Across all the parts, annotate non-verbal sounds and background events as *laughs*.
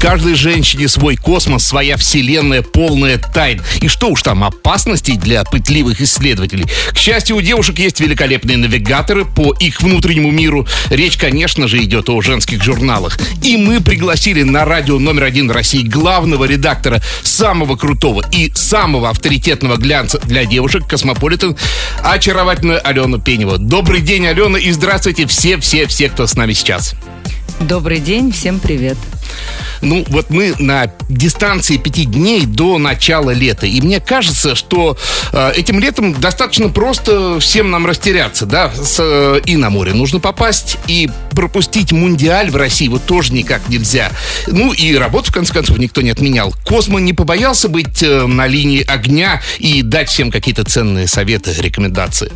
Каждой женщине свой космос, своя вселенная, полная тайн. И что уж там, опасностей для пытливых исследователей. К счастью, у девушек есть великолепные навигаторы по их внутреннему миру. Речь, конечно же, идет о женских журналах. И мы пригласили на радио номер один России главного редактора самого крутого и самого авторитетного глянца для девушек «Космополитен» очаровательную Алену Пенева. Добрый день, Алена, и здравствуйте все-все-все, кто с нами сейчас. Добрый день, всем привет. Ну, вот мы на дистанции пяти дней до начала лета. И мне кажется, что э, этим летом достаточно просто всем нам растеряться, да, с, э, и на море нужно попасть, и пропустить мундиаль в России вот тоже никак нельзя. Ну, и работу, в конце концов, никто не отменял. Космо не побоялся быть э, на линии огня и дать всем какие-то ценные советы, рекомендации.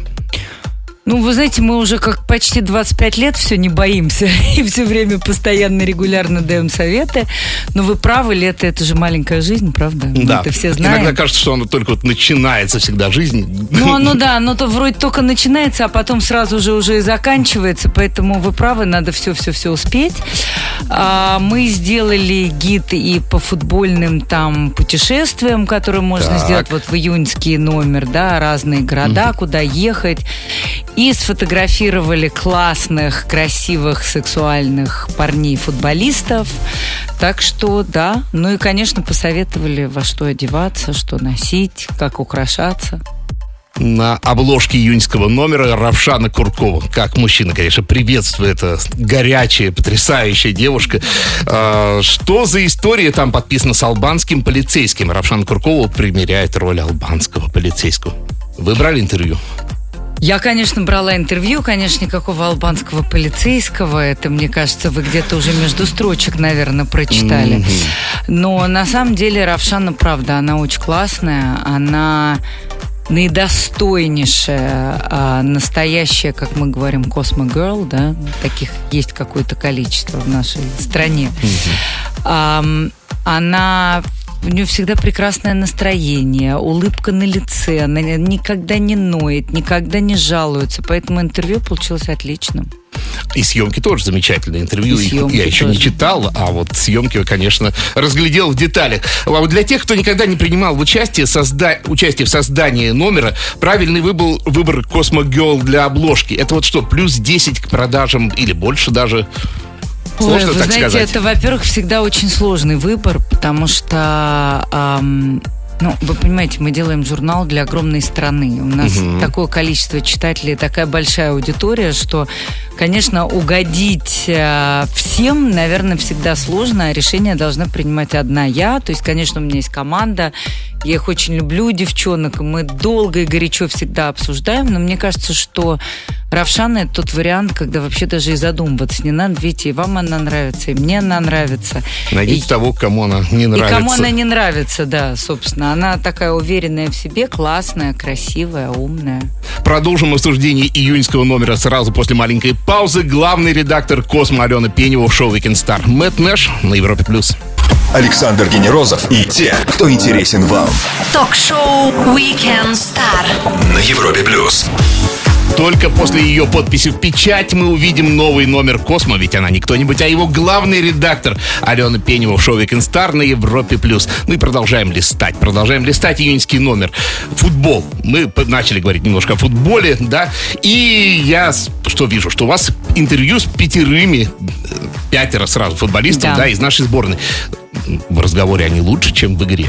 Ну, вы знаете, мы уже как почти 25 лет все не боимся *laughs* и все время постоянно регулярно даем советы. Но вы правы, лето это же маленькая жизнь, правда? Мы да. это все знаем. Иногда кажется, что оно только вот начинается всегда жизнь. Ну, *laughs* оно да, оно то вроде только начинается, а потом сразу же уже и заканчивается. Поэтому вы правы, надо все-все-все успеть. А, мы сделали гид и по футбольным там путешествиям, которые можно Так. сделать вот в июньский номер, да, разные города, куда ехать. И сфотографировали классных, красивых, сексуальных парней-футболистов. Так что, да. Ну и, конечно, посоветовали, во что одеваться, что носить, как украшаться. на обложке июньского номера Равшана Куркова. Как мужчина, конечно, приветствует. Это горячая, потрясающая девушка. А, Что за история там подписана с албанским полицейским? Равшан Куркова примеряет роль албанского полицейского. Вы брали интервью? Я, конечно, брала интервью, конечно, никакого албанского полицейского. Это, мне кажется, вы где-то уже между строчек, наверное, прочитали. Но на самом деле Равшана, правда, она очень классная. Она наидостойнейшая, а, настоящая, как мы говорим, космо-герл, да, таких есть какое-то количество в нашей стране. Она у нее всегда прекрасное настроение, улыбка на лице, она никогда не ноет, никогда не жалуется, поэтому интервью получилось отличным. И съемки тоже замечательные. Интервью И я еще тоже. не читал, а вот съемки, конечно, разглядел в деталях. А вот для тех, кто никогда не принимал участие, созда... участие в создании номера, правильный выбор, выбор Космогел для обложки. Это вот что, плюс 10 к продажам или больше даже? Сложно Ой, вы так знаете, сказать. это, во-первых, всегда очень сложный выбор, потому что, ам, ну, вы понимаете, мы делаем журнал для огромной страны. У нас такое количество читателей, такая большая аудитория, что, конечно, угодить э, всем, наверное, всегда сложно, решение должна принимать одна я. То есть, конечно, у меня есть команда, я их очень люблю, девчонок, и мы долго и горячо всегда обсуждаем, но мне кажется, что Равшана это тот вариант, когда вообще даже и задумываться не надо. Видите, и вам она нравится, и мне она нравится. Найдите и, того, кому она не и нравится. кому она не нравится, да, собственно. Она такая уверенная в себе, классная, красивая, умная. Продолжим обсуждение июньского номера сразу после маленькой паузы. Главный редактор Космо Алена Пенева в шоу Weekend Star. Мэтт Нэш на Европе+. плюс. Александр Генерозов и те, кто интересен вам. Ток-шоу Weekend Star. На Европе плюс. Только после ее подписи в печать мы увидим новый номер Космо, ведь она не кто-нибудь, а его главный редактор Алена Пенева в шоу Weekend Star на Европе+. плюс. Ну и продолжаем листать, продолжаем листать июньский номер. Футбол. Мы начали говорить немножко о футболе, да, и я что вижу, что у вас интервью с пятерыми, э, пятеро сразу футболистов, Да. да, из нашей сборной. В разговоре они лучше, чем в игре.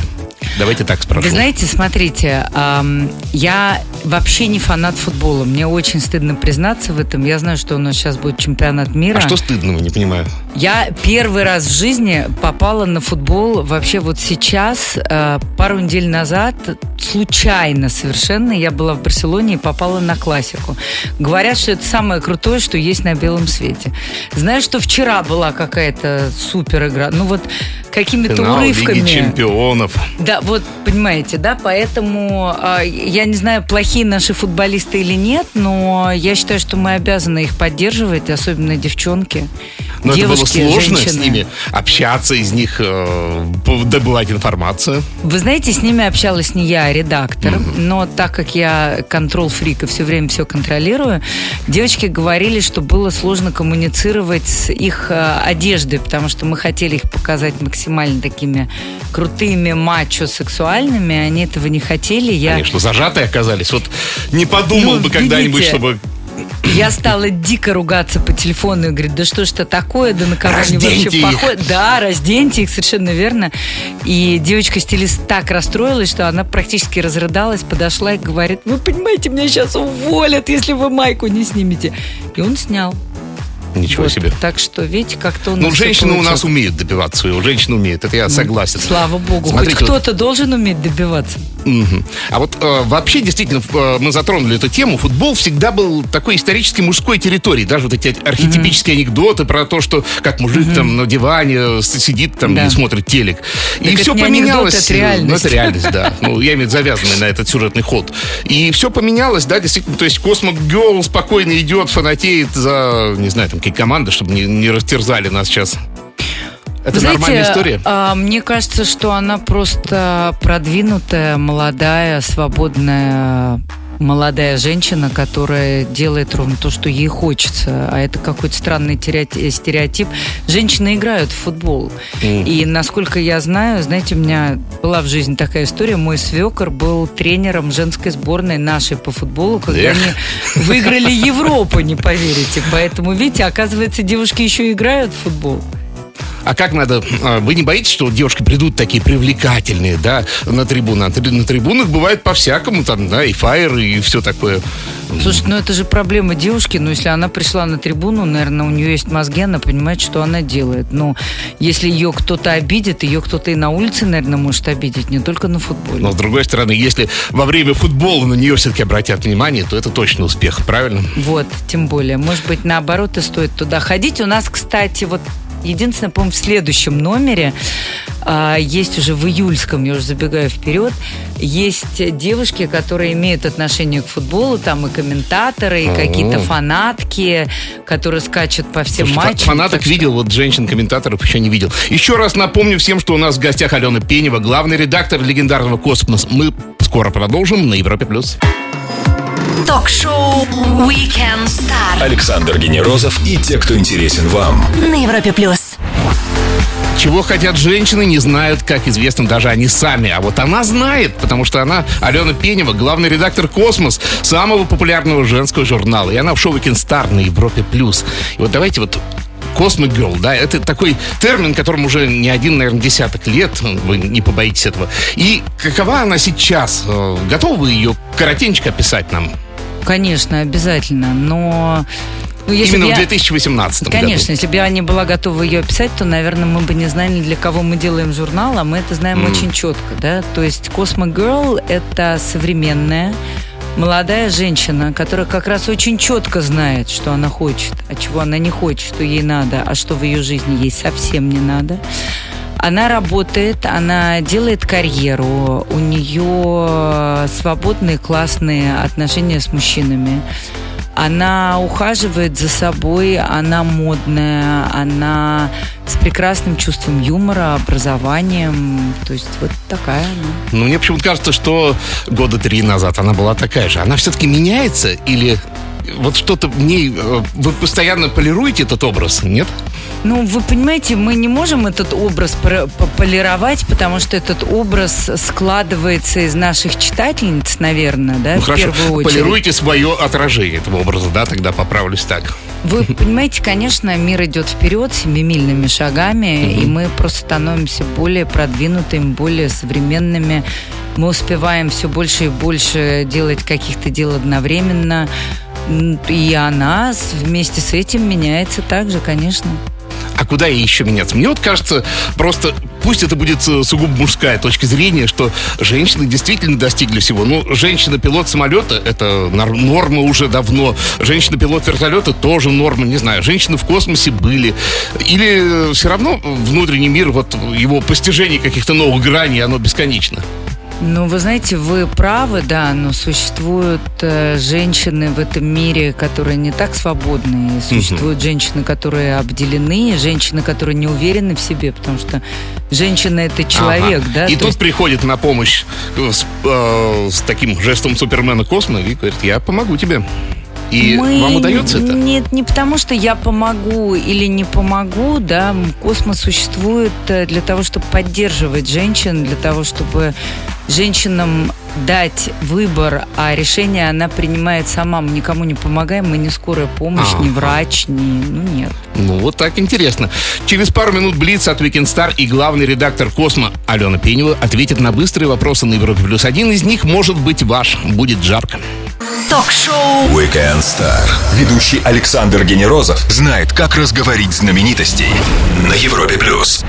Давайте так спрошу. Вы знаете, смотрите, ам, я вообще не фанат футбола. Мне очень стыдно признаться в этом. Я знаю, что у нас сейчас будет чемпионат мира. а что стыдного, не понимаю? Я первый раз в жизни попала на футбол вообще вот сейчас, э, пару недель назад, случайно совершенно. Я была в Барселоне и попала на классику. Говорят, что это самое крутое, что есть на белом свете. Знаю, что вчера была какая-то супер игра. Ну вот какими-то Финал урывками. Лиги чемпионов. Да, вот понимаете, да, поэтому э, я не знаю, плохие наши футболисты или нет, но я считаю, что мы обязаны их поддерживать, особенно девчонки. Но девушки, это было сложно женщины. с ними общаться, из них э, добывать информацию. Вы знаете, с ними общалась не я, а редактор. Mm-hmm. Но так как я контрол-фрик и все время все контролирую, девочки говорили, что было сложно коммуницировать с их э, одеждой, потому что мы хотели их показать максимально такими крутыми, мачо-сексуальными. Они этого не хотели. Я... Конечно, зажатые оказались. Вот не подумал Ну, бы когда-нибудь, чтобы Я стала дико ругаться по телефону и говорит, да что ж это такое, да на кого они вообще походят. Да, разденьте их, совершенно верно. И девочка-стилист так расстроилась, что она практически разрыдалась, подошла и говорит, вы понимаете, меня сейчас уволят, если вы майку не снимете. И он снял. Ничего Вот. себе. Так что, видите, как-то у нас Ну, женщины у нас умеют добиваться своего. Женщины умеют, это я согласен. Слава богу, Смотрите, хоть кто-то должен уметь добиваться. Мгм. А вот э, вообще, действительно, э, мы затронули эту тему. Футбол всегда был такой исторически мужской территорией. Даже вот эти архетипические анекдоты про то, что как мужик там на диване с- сидит там Да. и смотрит телек. и это все поменялось. анекдот, это реальность. Ну, это реальность, да. Ну, я имею в виду завязанный на этот сюжетный ход. И все поменялось, да, действительно. То есть Космо Герл спокойно идет, фанатеет за, не знаю, там, какие команды, чтобы не, не растерзали нас сейчас. Это Вы знаете, нормальная история? а, мне кажется, что она просто продвинутая, молодая, свободная молодая женщина, которая делает ровно то, что ей хочется. А это какой-то странный тереоти- стереотип. Женщины играют в футбол. И насколько я знаю, знаете, у меня была в жизни такая история. Мой свекор был тренером женской сборной нашей по футболу, когда Эх. они выиграли Европу, не поверите. Поэтому, видите, оказывается, девушки еще играют в футбол. А как надо? а, Вы не боитесь, что девушки придут такие привлекательные, да, на трибуны? Три- На трибунах бывает по-всякому, там, да, и фаер, и все такое. Слушай, ну это же проблема девушки. Ну, если она пришла на трибуну, наверное, у нее есть мозги, она понимает, что она делает. Но если ее кто-то обидит, ее кто-то и на улице, наверное, может обидеть, не только на футболе. Но, с другой стороны, если во время футбола на нее все-таки обратят внимание, то это точно успех, правильно? Вот, тем более. Может быть, наоборот, и стоит туда ходить. У нас, кстати, вот единственное, по-моему, в следующем номере а, есть уже в июльском, я уже забегаю вперед, есть девушки, которые имеют отношение к футболу, там и комментаторы, и какие-то фанатки, которые скачут по всем Слушай, матчам. фанаток видел, вот женщин-комментаторов еще не видел. Еще раз напомню всем, что у нас в гостях Алена Пенева, главный редактор легендарного «Космос». Мы скоро продолжим на Европе+. плюс. Ток-шоу Weekend Star Александр Генерозов и те, кто интересен вам. на Европе плюс. Чего хотят женщины, не знают, как известно, даже они сами. А вот она знает, потому что она, Алена Пенева, главный редактор «Космос», самого популярного женского журнала. И она в шоу «Weekend Star» на Европе+. плюс. И вот давайте вот Girl, да, это такой термин, которому уже не один, наверное, десяток лет, вы не побоитесь этого. И какова она сейчас? Э, Готовы вы ее коротенько описать нам? Конечно, обязательно. Но ну, если Именно бы в я- 2018 году. Конечно, если бы я не была готова ее описать, то, наверное, мы бы не знали, для кого мы делаем журнал, а мы это знаем очень четко, да. То есть Cosmo Girl — это современная молодая женщина, которая как раз очень четко знает, что она хочет, а чего она не хочет, что ей надо, а что в ее жизни ей совсем не надо. Она работает, она делает карьеру, у нее свободные классные отношения с мужчинами. Она ухаживает за собой, она модная, она с прекрасным чувством юмора, образованием. То есть вот такая она. Ну, мне почему-то кажется, что года три назад она была такая же. Она все-таки меняется или вот что-то в ней... э, Вы постоянно полируете этот образ, нет? Ну, вы понимаете, мы не можем этот образ полировать, потому что этот образ складывается из наших читательниц, наверное, да, Ну, в хорошо, первую очередь. полируйте свое отражение этого образа, да, тогда поправлюсь так. Вы понимаете, конечно, мир идет вперед семимильными шагами, и мы просто становимся более продвинутыми, более современными. Мы успеваем все больше и больше делать каких-то дел одновременно. И она вместе с этим меняется также, конечно. А куда ей еще меняться? Мне вот кажется, просто пусть это будет э, сугубо мужская точка зрения, что женщины действительно достигли всего. Ну, женщина-пилот самолета — это норма уже давно. Женщина-пилот вертолета тоже норма, не знаю. Женщины в космосе были. Или все равно внутренний мир, вот его постижение каких-то новых граней, оно бесконечно? Ну, вы знаете, вы правы, да, но существуют э, женщины в этом мире, которые не так свободны. Существуют угу. женщины, которые обделены, женщины, которые не уверены в себе, потому что женщина это человек, ага. да. И тут есть... приходит на помощь с, э, с таким жестом Супермена Космо и говорит: Я помогу тебе. И Мы... вам удается это? Нет, не потому что я помогу или не помогу, да. Космос существует э, для того, чтобы поддерживать женщин, для того, чтобы женщинам дать выбор, а решение она принимает сама. Мы никому не помогаем, мы не скорая помощь, а, не врач, не... Ну, нет. Ну, вот так интересно. Через пару минут Блиц от Weekend Star и главный редактор Космо Алена Пенева ответит на быстрые вопросы на Европе+. плюс. Один из них может быть ваш. Будет жарко. Ток-шоу Weekend Star. Ведущий Александр Генерозов знает, как разговорить знаменитостей на Европе+. плюс.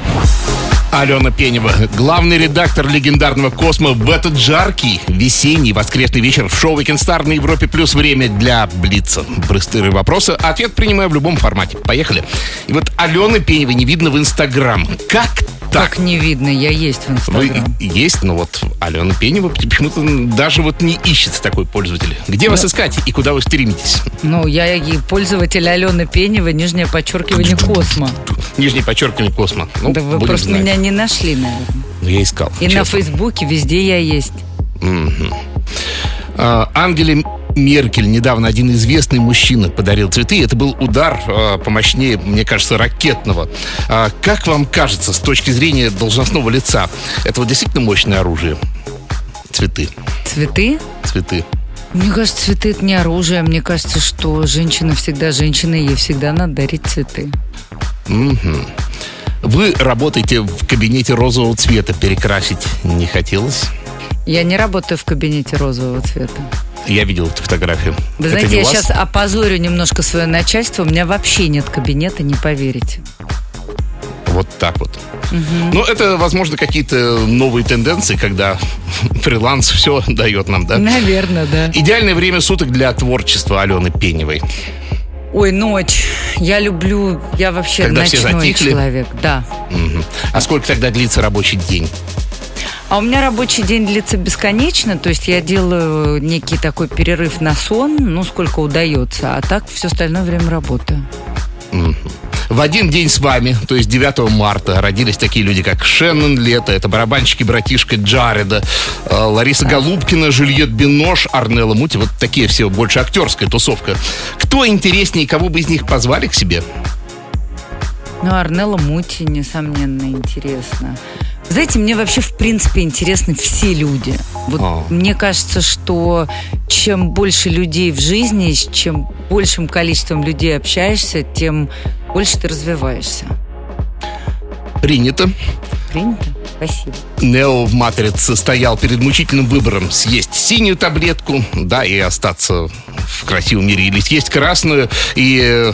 Алена Пенева, главный редактор легендарного «Космо» в этот жаркий весенний воскресный вечер в шоу «Weekend Star» на Европе Плюс время для Блица. Быстрые вопросы, ответ принимаю в любом формате. Поехали. И вот Алены Пеневой не видно в Инстаграм. Как так. Как не видно, я есть в Инстаграм. Вы есть, но вот Алена Пенева почему-то даже вот не ищет такой пользователь. Где вас искать и куда вы стремитесь? Ну, я и пользователь Алены Пенева, нижнее подчеркивание Космо. Нижнее подчеркивание Космо. Ну, да вы просто знать. меня не нашли, наверное. Ну, я искал. И честно. на Фейсбуке везде я есть. Угу. А, Ангеле Меркель недавно один известный мужчина подарил цветы. Это был удар э, помощнее, мне кажется, ракетного. А как вам кажется, с точки зрения должностного лица, это вот действительно мощное оружие? Цветы. Цветы? Цветы. Мне кажется, цветы это не оружие. Мне кажется, что женщина всегда женщина, и ей всегда надо дарить цветы. Угу. Вы работаете в кабинете розового цвета. Перекрасить не хотелось? Я не работаю в кабинете розового цвета. Я видел эту фотографию. Вы Это знаете, я сейчас опозорю немножко свое начальство. У меня вообще нет кабинета, не поверите. Вот так вот. Угу. Ну, это, возможно, какие-то новые тенденции, когда *laughs* фриланс все дает нам, да? Наверное, да. Идеальное время суток для творчества Алены Пеневой. Ой, ночь. Я люблю, я вообще Когда ночной все затихли? человек, да. Угу. А сколько тогда длится рабочий день? А у меня рабочий день длится бесконечно, то есть я делаю некий такой перерыв на сон, ну, сколько удается, а так все остальное время работаю. В один день с вами, то есть 9 марта, родились такие люди, как Шеннон Лето, это барабанщики братишка Джареда, э, Лариса Голубкина, Жюльет Бинош, Арнелла Мути. Вот такие все, больше актерская тусовка. Кто интереснее, кого бы из них позвали к себе? Ну, Арнелла Мути, несомненно, интересно. Знаете, мне вообще в принципе интересны все люди. Вот а. мне кажется, что чем больше людей в жизни, с чем большим количеством людей общаешься, тем больше ты развиваешься. Принято. Принято. Спасибо. Нео в «Матрице» стоял перед мучительным выбором съесть синюю таблетку, да, и остаться в красивом мире, или съесть красную и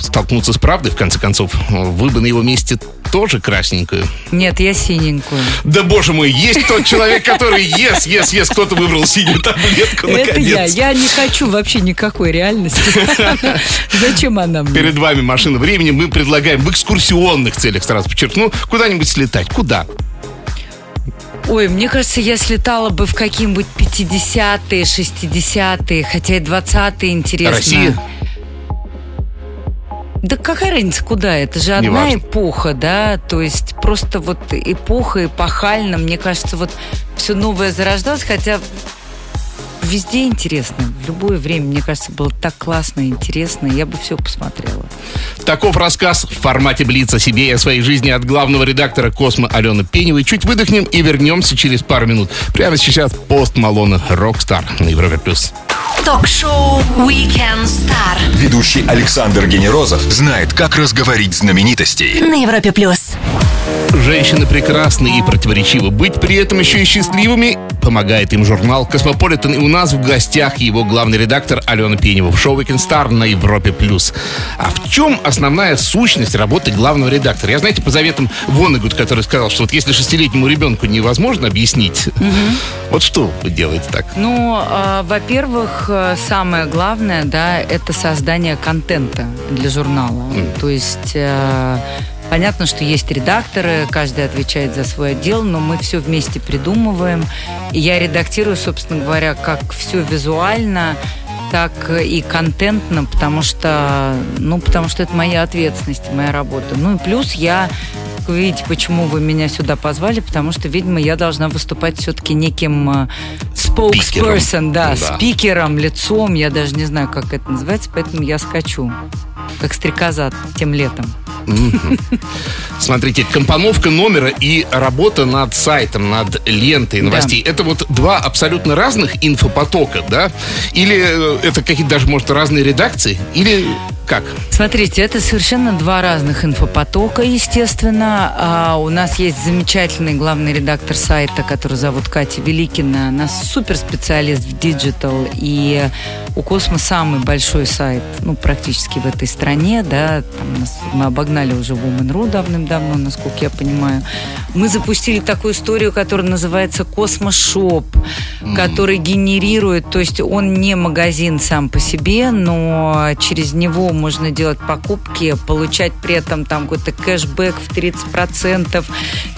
столкнуться с правдой, в конце концов. Вы бы на его месте тоже красненькую? Нет, я синенькую. Да боже мой, есть тот человек, который ес, ес, ес, кто-то выбрал синюю таблетку, Это я, я не хочу вообще никакой реальности. *laughs* Зачем она мне? Перед вами машина времени, мы предлагаем в экскурсионных целях, сразу подчеркну, куда-нибудь слетать. Куда? Ой, мне кажется, я слетала бы в какие-нибудь 50-е, 60-е, хотя и 20-е интересно. Россия? Да какая разница, куда? Это же одна Неважно. эпоха, да? То есть просто вот эпоха эпохально, мне кажется, вот все новое зарождалось, хотя везде интересно. В любое время, мне кажется, было так классно и интересно. Я бы все посмотрела. Таков рассказ в формате Блица себе и о своей жизни от главного редактора Космо Алены Пеневой. Чуть выдохнем и вернемся через пару минут. Прямо сейчас Post Malone Rockstar на Европе+. плюс. Ток-шоу Weekend Star. Ведущий Александр Генерозов знает, как разговорить знаменитостей. На Европе плюс. Женщины прекрасны и противоречивы. Быть при этом еще и счастливыми помогает им журнал «Космополитен». И у нас в гостях его главный редактор Алена Пенева в шоу «Weekend Star» на Европе+. плюс. А в чем основная сущность работы главного редактора? Я, знаете, по заветам Вонегуд, который сказал, что вот если шестилетнему ребенку невозможно объяснить, вот что вы делаете так? Ну, э, во-первых, самое главное, да, это создание контента для журнала. То есть э, понятно, что есть редакторы, каждый отвечает за свой отдел, но мы все вместе придумываем. И я редактирую, собственно говоря, как все визуально, так и контентно, потому что, ну, потому что это моя ответственность, моя работа. Ну и плюс я вы видите, почему вы меня сюда позвали, потому что, видимо, я должна выступать все-таки неким э, spokesperson, да, Да. спикером, лицом, я даже не знаю, как это называется, поэтому я скачу, как стрекоза тем летом. Смотрите, компоновка номера и работа над сайтом, над лентой новостей. Это вот два абсолютно разных инфопотока, да? Или э, это какие-то даже, может, разные редакции? Или как? Смотрите, это совершенно два разных инфопотока, естественно. А у нас есть замечательный главный редактор сайта, который зовут Катя Великина. Она суперспециалист в digital. И у Космо самый большой сайт, ну, практически в этой стране, да. Там нас- мы обогнали уже Woman.ru давным-давно, насколько я понимаю. Мы запустили такую историю, которая называется Космошоп, который генерирует, то есть он не магазин сам по себе, но через него можно делать покупки, получать при этом там какой-то кэшбэк в 30%,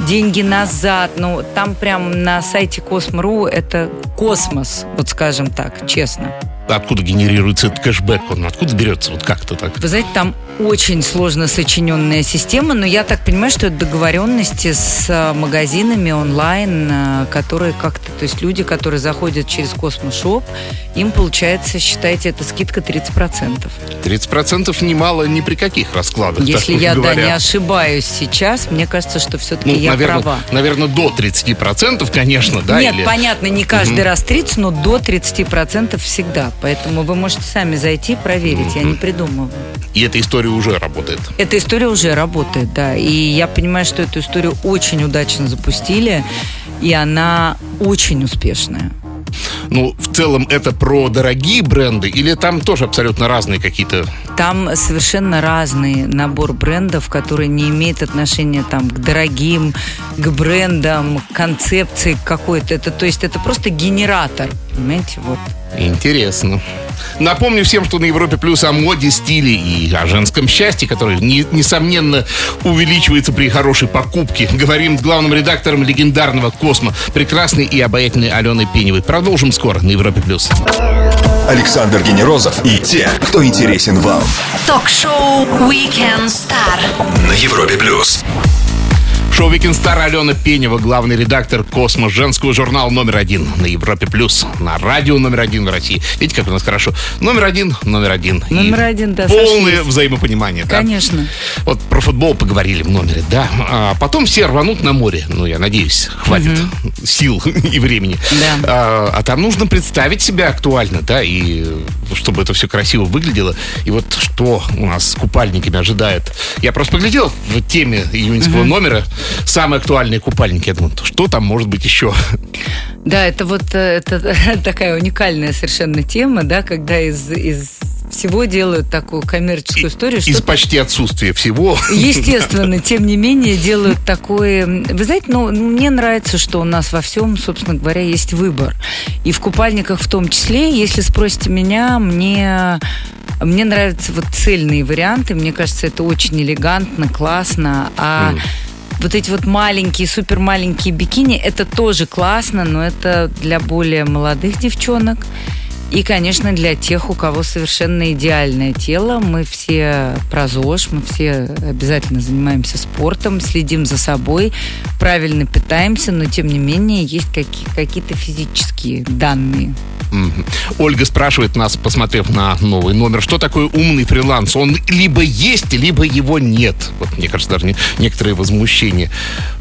деньги назад. Ну, там прям на сайте Космо.ру это космос, вот скажем так, честно. Откуда генерируется этот кэшбэк? Он откуда берется? Вот как-то так? Вы знаете, там очень сложно сочиненная система, но я так понимаю, что это договоренности с э, магазинами онлайн, э, которые как-то, то есть люди, которые заходят через Космошоп, им получается, считайте, это скидка 30%. 30% немало ни при каких раскладах. Если я, да, говоря. не ошибаюсь сейчас, мне кажется, что все-таки Ну, я наверное, права. наверное, до 30%, конечно, да? Нет, или- понятно, не каждый раз 30, но до 30% всегда. Поэтому вы можете сами зайти, проверить. Я не придумываю. И эта история уже работает. Эта история уже работает, да. И я понимаю, что эту историю очень удачно запустили, и она очень успешная. Ну, в целом, это про дорогие бренды или там тоже абсолютно разные какие-то Там совершенно разный набор брендов, который не имеет отношения там, к дорогим, к брендам, к концепции какой-то. Это, то есть это просто генератор, понимаете, вот. Интересно. Напомню всем, что на Европе Плюс о моде, стиле и о женском счастье, которое, не- несомненно, увеличивается при хорошей покупке. Говорим с главным редактором легендарного «Космо», прекрасной и обаятельной Аленой Пеневой. Продолжим скоро на Европе Плюс. Александр Генерозов и те, кто интересен вам. Ток-шоу Weekend Star. На Европе плюс. Шоу «Weekend Star» Алена Пенева, главный редактор «Космо», женского журнала номер один на Европе Плюс, на радио номер один в России. Видите, как у нас хорошо? Номер один, номер один. И Номер один, да, Полное сошлись. взаимопонимание. да? Конечно. Вот про футбол поговорили в номере, да. А потом все рванут на море. Ну, я надеюсь, хватит сил *laughs* и времени. Да. А, а там нужно представить себя актуально, да, и чтобы это все красиво выглядело. И вот что у нас с купальниками ожидает. Я просто поглядел в теме июньского номера самые актуальные купальники. Я думаю, что там может быть еще? Да, это вот э, это *laughs* такая уникальная совершенно тема, да, когда из, из всего делают такую коммерческую историю, Из почти отсутствия всего. Естественно, *laughs* тем не менее делают такое... Вы знаете, ну, мне нравится, что у нас во всем, собственно говоря, есть выбор. И в купальниках в том числе, если спросите меня, мне... Мне нравятся вот цельные варианты. Мне кажется, это очень элегантно, классно. А вот эти вот маленькие, супер маленькие бикини, это тоже классно, но это для более молодых девчонок. И, конечно, для тех, у кого совершенно идеальное тело, мы все про ЗОЖ, мы все обязательно занимаемся спортом, следим за собой, правильно питаемся, но, тем не менее, есть какие- какие-то физические данные. Ольга спрашивает нас, посмотрев на новый номер, что такое умный фриланс? Он либо есть, либо его нет. Вот, мне кажется, даже не- некоторые возмущения.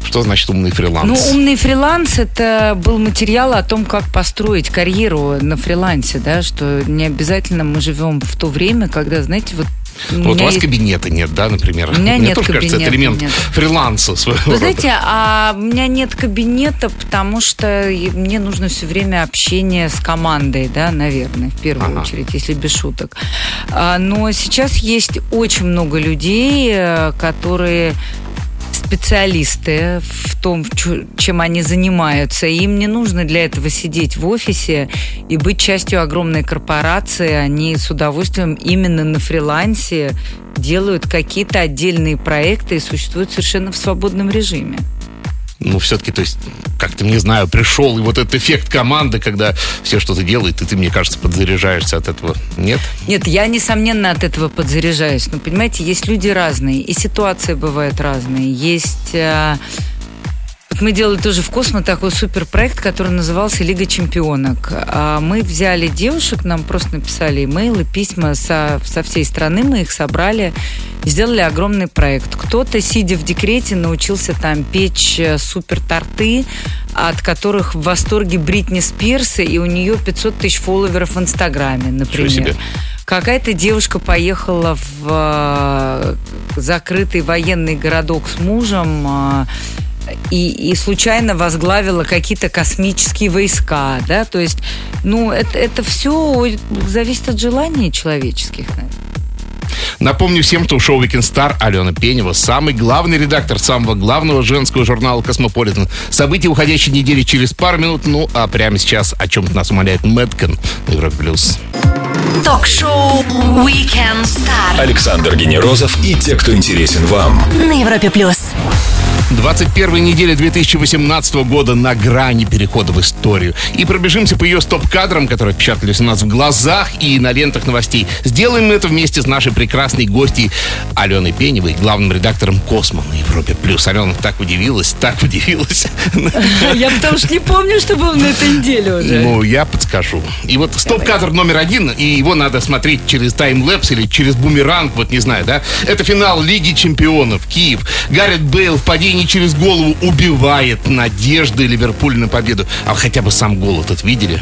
Что значит умный фриланс? Ну, умный фриланс это был материал о том, как построить карьеру на фрилансе, да, что не обязательно мы живем в то время, когда, знаете, вот У Вот у вас есть- кабинета нет, да, например? У меня Мне нет тоже кажется, это кабинета, элемент нет. фриланса своего Вы рода. знаете, а у меня нет кабинета, потому что мне нужно все время общение с командой, да, наверное, в первую Ага. очередь, если без шуток. А, Но сейчас есть очень много людей, э, которые специалисты в том, чем они занимаются. Им не нужно для этого сидеть в офисе и быть частью огромной корпорации. Они с удовольствием именно на фрилансе делают какие-то отдельные проекты и существуют совершенно в свободном режиме. Ну, все-таки, то есть, как-то, не знаю, пришел, и вот этот эффект команды, когда все что-то делают, и ты, мне кажется, подзаряжаешься от этого. Нет? Нет, я, несомненно, от этого подзаряжаюсь. Но, понимаете, есть люди разные, и ситуации бывают разные. Есть... Вот мы делали тоже в Космо такой суперпроект, который назывался «Лига чемпионок». А Мы взяли девушек, нам просто написали имейлы, письма со, со всей страны, мы их собрали и сделали огромный проект. Кто-то, сидя в декрете, научился там печь э, суперторты, от которых в восторге Бритни Спирс, и у нее 500 тысяч фолловеров в Инстаграме, например. Какая-то девушка поехала в э, закрытый военный городок с мужем э, и, и случайно возглавила какие-то космические войска, да, то есть, ну, это, это все зависит от желаний человеческих, наверное. Напомню всем, что у шоу Weekend Star Алена Пенева самый главный редактор самого главного женского журнала «Космополитен». События уходящей недели через пару минут. Ну, а прямо сейчас о чем нас умоляет Madcon на Европа Плюс. Ток-шоу Weekend Star Александр Генерозов и те, кто интересен вам. на Европе плюс. 21 неделя 2018 года на грани перехода в историю. И пробежимся по ее стоп-кадрам, которые печатались у нас в глазах и на лентах новостей. Сделаем это вместе с нашей прекрасной гостьей Аленой Пеневой, главным редактором «Космо» на Европе+. плюс. Алена так удивилась, так удивилась. *laughs* Я потому что не помню, что было на этой неделе уже. Ну, я подскажу. И вот стоп-кадр номер один, и его надо смотреть через таймлэпс или через бумеранг, вот не знаю, да? Это финал Лиги Чемпионов, Киев. Гаррет Бейл в падении через голову убивает надежды Ливерпуль на победу. А хотя бы сам гол этот видели?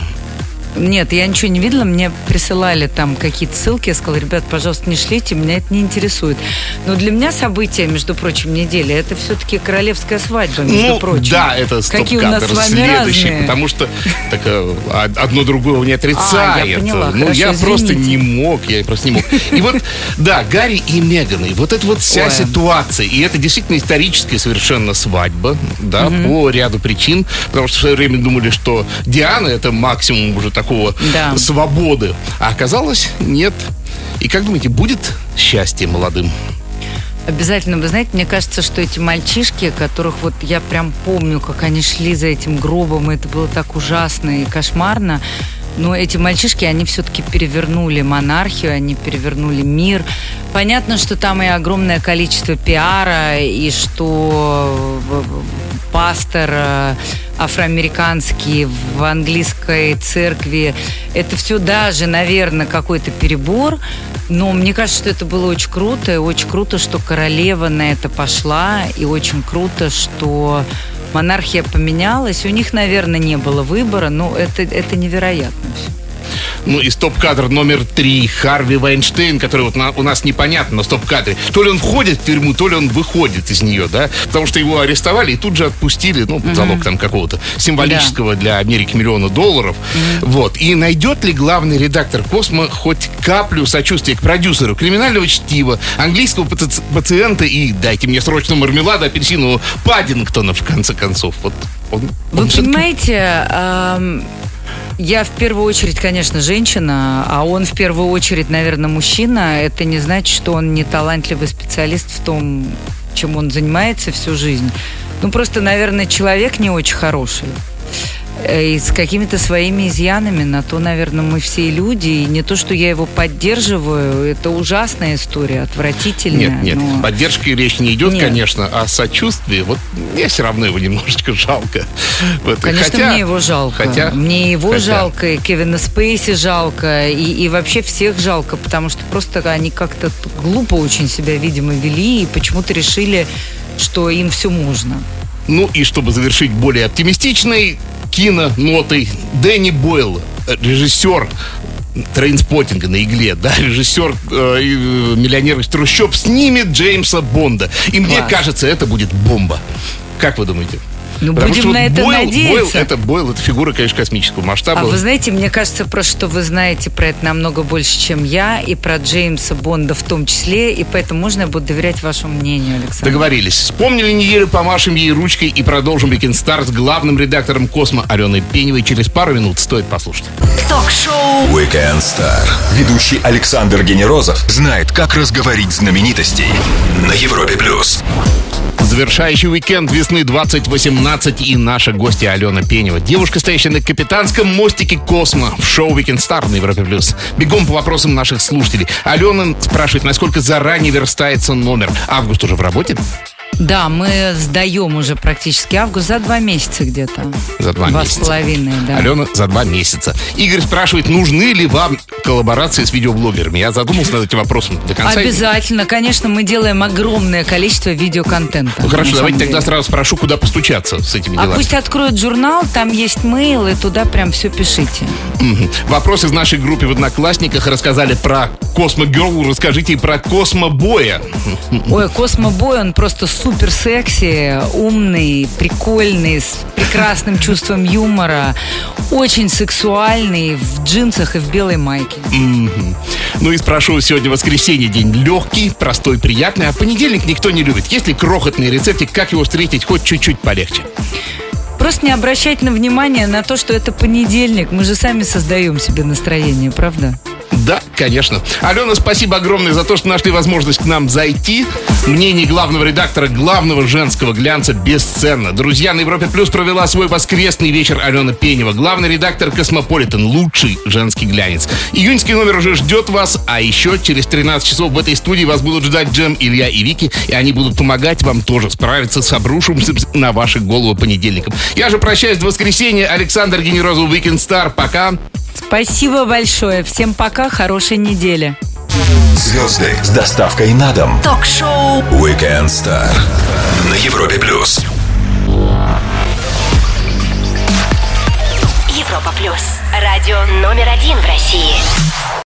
Нет, я ничего не видела, мне присылали там какие-то ссылки, я сказала, ребят, пожалуйста, не шлите, меня это не интересует. Но для меня событие, между прочим, недели, это все-таки королевская свадьба, между ну, прочим. да, это Какие у нас с вами следующий, разные. потому что так, э, одно другого не отрицает. А, я поняла, ну, хорошо, я просто извините. не мог, я просто не мог. И вот, да, Гарри и Меган, и вот эта вот вся Ой. ситуация, и это действительно историческая совершенно свадьба, да, по ряду причин, потому что в свое время думали, что Диана это максимум уже такого Да. свободы, а оказалось нет. И как думаете, будет счастье молодым? Обязательно. Вы знаете, мне кажется, что эти мальчишки, которых вот я прям помню, как они шли за этим гробом, и это было так ужасно и кошмарно. Но эти мальчишки, они все-таки перевернули монархию, они перевернули мир. Понятно, что там и огромное количество пиара, и что в- пастор э, афроамериканский в английской церкви, это все даже, наверное, какой-то перебор, но мне кажется, что это было очень круто, и очень круто, что королева на это пошла, и очень круто, что монархия поменялась. У них, наверное, не было выбора, но это, это невероятно все. Ну и стоп-кадр номер три. Харви Вайнштейн, который вот на- у нас непонятно на стоп-кадре. То ли он входит в тюрьму, то ли он выходит из нее, да? Потому что его арестовали и тут же отпустили, ну, под залог там какого-то символического для Америки миллиона долларов. Вот. И найдет ли главный редактор Космо хоть каплю сочувствия к продюсеру криминального чтива, английского паци- пациента и, дайте мне срочно мармелада апельсинового, Паддингтона, в конце концов. Вот он, Вы он всё-таки понимаете, ам, я в первую очередь, конечно, женщина, а он в первую очередь, наверное, мужчина. Это не значит, что он не талантливый специалист в том, чем он занимается всю жизнь. Ну, просто, наверное, человек не очень хороший. Э, И с какими-то своими изъянами, на то, наверное, мы все люди. И не то, что я его поддерживаю, это ужасная история, отвратительная. Нет, нет, но- поддержки речь не идет, Нет. конечно, о сочувствии. Вот мне все равно его немножечко жалко. Вот, Конечно, хотя- мне его жалко. Хотя, мне его хотя- жалко, и Кевина Спейси жалко, и, и вообще всех жалко, потому что просто они как-то глупо очень себя, видимо, вели и почему-то решили, что им все можно. Ну и чтобы завершить более оптимистичной кинонотой, Дэнни Бойл, э, режиссер трейнспотинга на игле, да, *laughs* режиссер э, э, миллионер из трущоб снимет Джеймса Бонда. И мне Класс. кажется, это будет бомба. Как вы думаете? Ну, Потому будем что на вот это Бойл- надеяться. Бойл это Бойл, это фигура, конечно, космического масштаба. А вы знаете, мне кажется, просто что вы знаете про это намного больше, чем я, и про Джеймса Бонда в том числе, и поэтому можно я буду доверять вашему мнению, Александр? Договорились. Вспомнили неделю, помашем ей ручкой и продолжим Weekend Star с главным редактором Космо Аленой Пеневой. Через пару минут стоит послушать. Ток-шоу Weekend Star. Ведущий Александр Генерозов знает, как разговорить знаменитостей на Европе плюс. Завершающий уикенд весны 2018 и наша гостья Алена Пенева. Девушка, стоящая на капитанском мостике Космо в шоу Weekend Star на Европе+. плюс. Бегом по вопросам наших слушателей. Алена спрашивает, насколько заранее верстается номер. Август уже в работе? Да, мы сдаем уже практически август за два месяца где-то. За два Два месяца. с половиной, да. Алена за два месяца. Игорь спрашивает, нужны ли вам коллаборации с видеоблогерами. Я задумался над этим вопросом до конца. Обязательно, конечно, мы делаем огромное количество видеоконтента. Ну хорошо, давайте самом тогда деле. сразу спрошу, куда постучаться с этими А делами. пусть откроют журнал, там есть мейл, и туда прям все пишите. Мгм. Вопрос из нашей группы в Одноклассниках рассказали про Космо Герл. Расскажите и про Космо Боя. Ой, Космобой, он просто супер секси, умный, прикольный, с прекрасным чувством юмора, очень сексуальный, в джинсах и в белой майке. Мгм. Ну и спрошу, сегодня воскресенье, день легкий, простой, приятный, а понедельник никто не любит. Есть ли крохотный рецептик, как его встретить хоть чуть-чуть полегче? Просто не обращать на внимание на то, что это понедельник. Мы же сами создаем себе настроение, правда? Да, конечно. Алена, спасибо огромное за то, что нашли возможность к нам зайти. Мнение главного редактора главного женского глянца бесценно. Друзья, на Европе Плюс провела свой воскресный вечер Алена Пенева. Главный редактор Космополитен. Лучший женский глянец. Июньский номер уже ждет вас, а еще через 13 часов в этой студии вас будут ждать Джем, Илья и Вики, и они будут помогать вам тоже справиться с обрушившимся на ваши головы понедельником. Я же прощаюсь до воскресенья. Александр Генерозов, Weekend Star. Пока. Спасибо большое. Всем пока, хорошей недели. Звезды с доставкой на дом. Ток-шоу Weekend Star на Европе плюс. Европа плюс. Радио номер один в России.